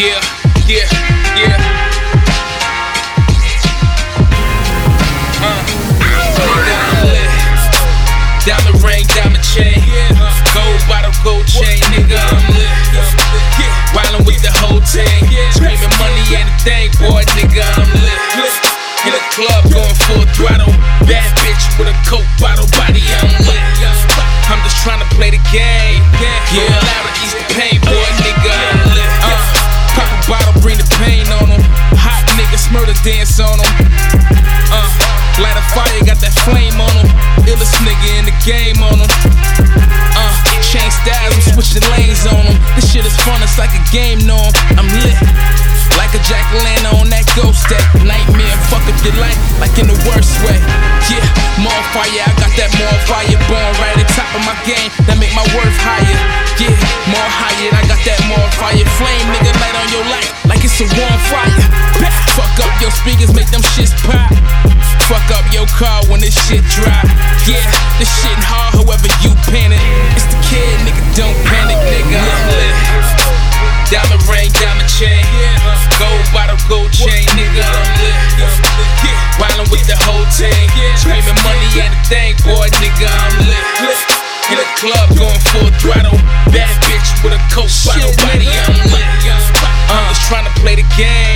nigga. Yeah, yeah. Uh, I'm lit. Diamond ring, diamond chain. Gold bottle, gold chain, nigga, I'm lit. Wildin' with the whole team. Screaming money, anything, boy, nigga, I'm lit. In the club, going full throttle. Bad bitch with a coke bottle, body, I'm lit. Nigga in the game on them. Uh, change styles, I'm switching lanes on them. This shit is fun, it's like a game, no, I'm lit. Like a jack on that ghost deck. Nightmare, fuck up your life, like in the worst way. Yeah, more fire, I got that more fire. Born right at the top of my game, that make my worth higher. Yeah, more higher, I got that more fire. Flame, nigga, light when this shit drop. Yeah, this shit hard, however you panic. It's the kid, nigga, don't panic, nigga. I'm lit. Diamond ring, diamond chain. Gold bottle, gold chain, nigga. I'm lit. Wildin' with the whole team. Screaming money, and the thing, boy, nigga. I'm lit. In the club, going full throttle. Bad bitch with a coke bottle, body, I'm lit. Uh, I'm just trying to play the game.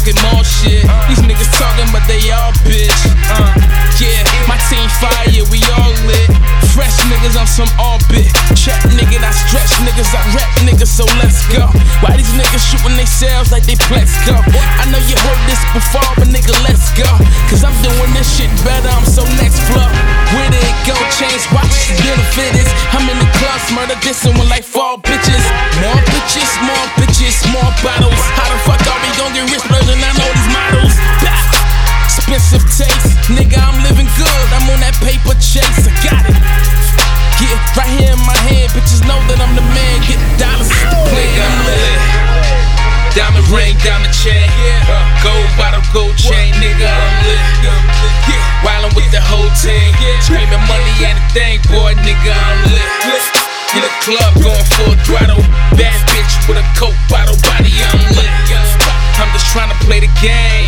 Talking more shit. These niggas talking, but they all bitch. Uh, yeah, my team fire, we all lit. Fresh niggas on some orbit. Check nigga, I stretch niggas, I rap niggas, so let's go. Why these niggas shooting themselves like they flex go? I know you heard this before, but nigga, let's go. Cause I'm doing this shit better, I'm so next flow. Where did it go? Change watches, benefit is. I'm in the clubs, murder this and one like four bitches. More bitches, more bitches, more anything, boy, nigga, I'm lit. In the club, going full throttle. Bad bitch with a coke bottle, body, I'm lit. I'm just trying to play the game.